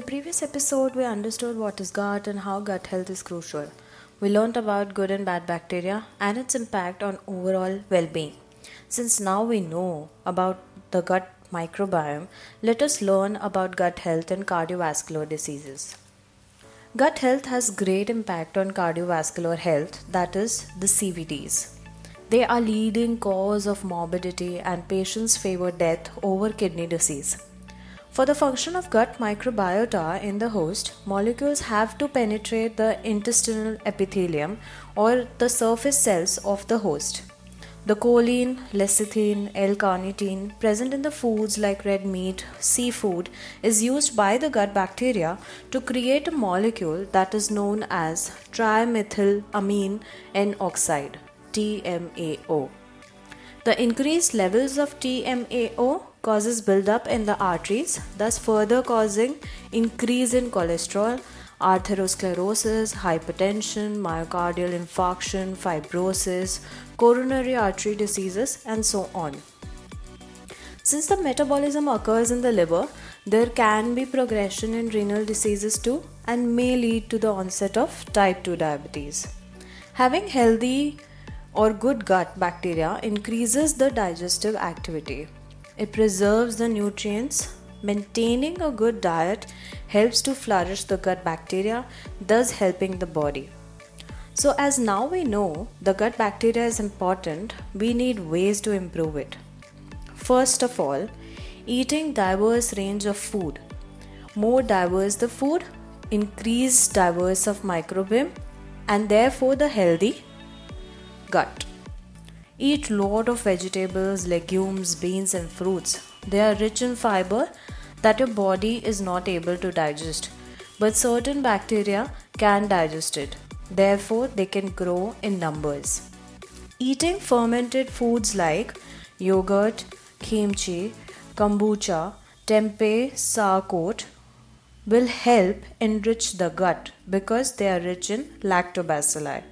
previous episode, we understood what is gut and how gut health is crucial. We learned about good and bad bacteria and its impact on overall well being. Since now we know about the gut microbiome, let us learn about gut health and cardiovascular diseases. Gut health has great impact on cardiovascular health, that is, the CVDs. They are leading cause of morbidity and patients favor death over kidney disease. For the function of gut microbiota in the host, molecules have to penetrate the intestinal epithelium or the surface cells of the host. The choline, lecithin, L-carnitine present in the foods like red meat, seafood is used by the gut bacteria to create a molecule that is known as trimethylamine N oxide TMAO. The increased levels of TMAO causes buildup in the arteries, thus further causing increase in cholesterol, atherosclerosis, hypertension, myocardial infarction, fibrosis, coronary artery diseases, and so on. Since the metabolism occurs in the liver, there can be progression in renal diseases too and may lead to the onset of type 2 diabetes. Having healthy or good gut bacteria increases the digestive activity. It preserves the nutrients. Maintaining a good diet helps to flourish the gut bacteria, thus helping the body. So, as now we know the gut bacteria is important, we need ways to improve it. First of all, eating diverse range of food. More diverse the food, increase diverse of microbiome and therefore the healthy gut. Eat lot of vegetables, legumes, beans and fruits. They are rich in fiber that your body is not able to digest, but certain bacteria can digest it. Therefore, they can grow in numbers. Eating fermented foods like yogurt, kimchi, kombucha, tempeh, sauerkraut will help enrich the gut because they are rich in lactobacilli.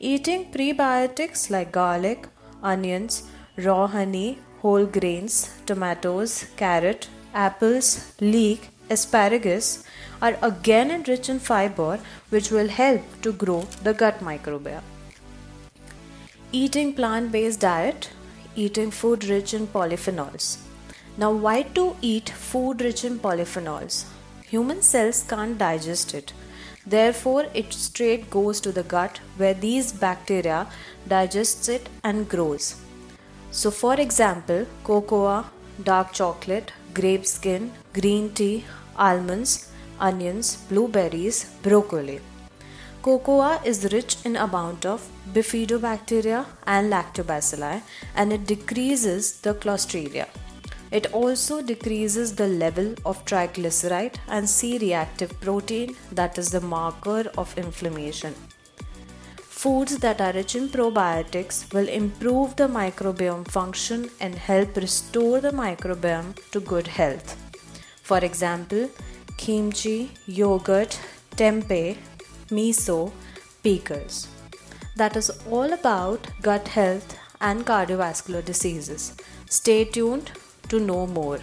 Eating prebiotics like garlic, onions, raw honey, whole grains, tomatoes, carrot, apples, leek, asparagus are again enriched in fiber which will help to grow the gut microbiome. Eating plant based diet, eating food rich in polyphenols. Now, why to eat food rich in polyphenols? Human cells can't digest it Therefore, it straight goes to the gut where these bacteria digests it and grows. So, for example, cocoa, dark chocolate, grape skin, green tea, almonds, onions, blueberries, broccoli. Cocoa is rich in amount of bifidobacteria and lactobacilli and it decreases the clostridia. It also decreases the level of triglyceride and C reactive protein, that is the marker of inflammation. Foods that are rich in probiotics will improve the microbiome function and help restore the microbiome to good health. For example, kimchi, yogurt, tempeh, miso, pickles. That is all about gut health and cardiovascular diseases. Stay tuned to know more.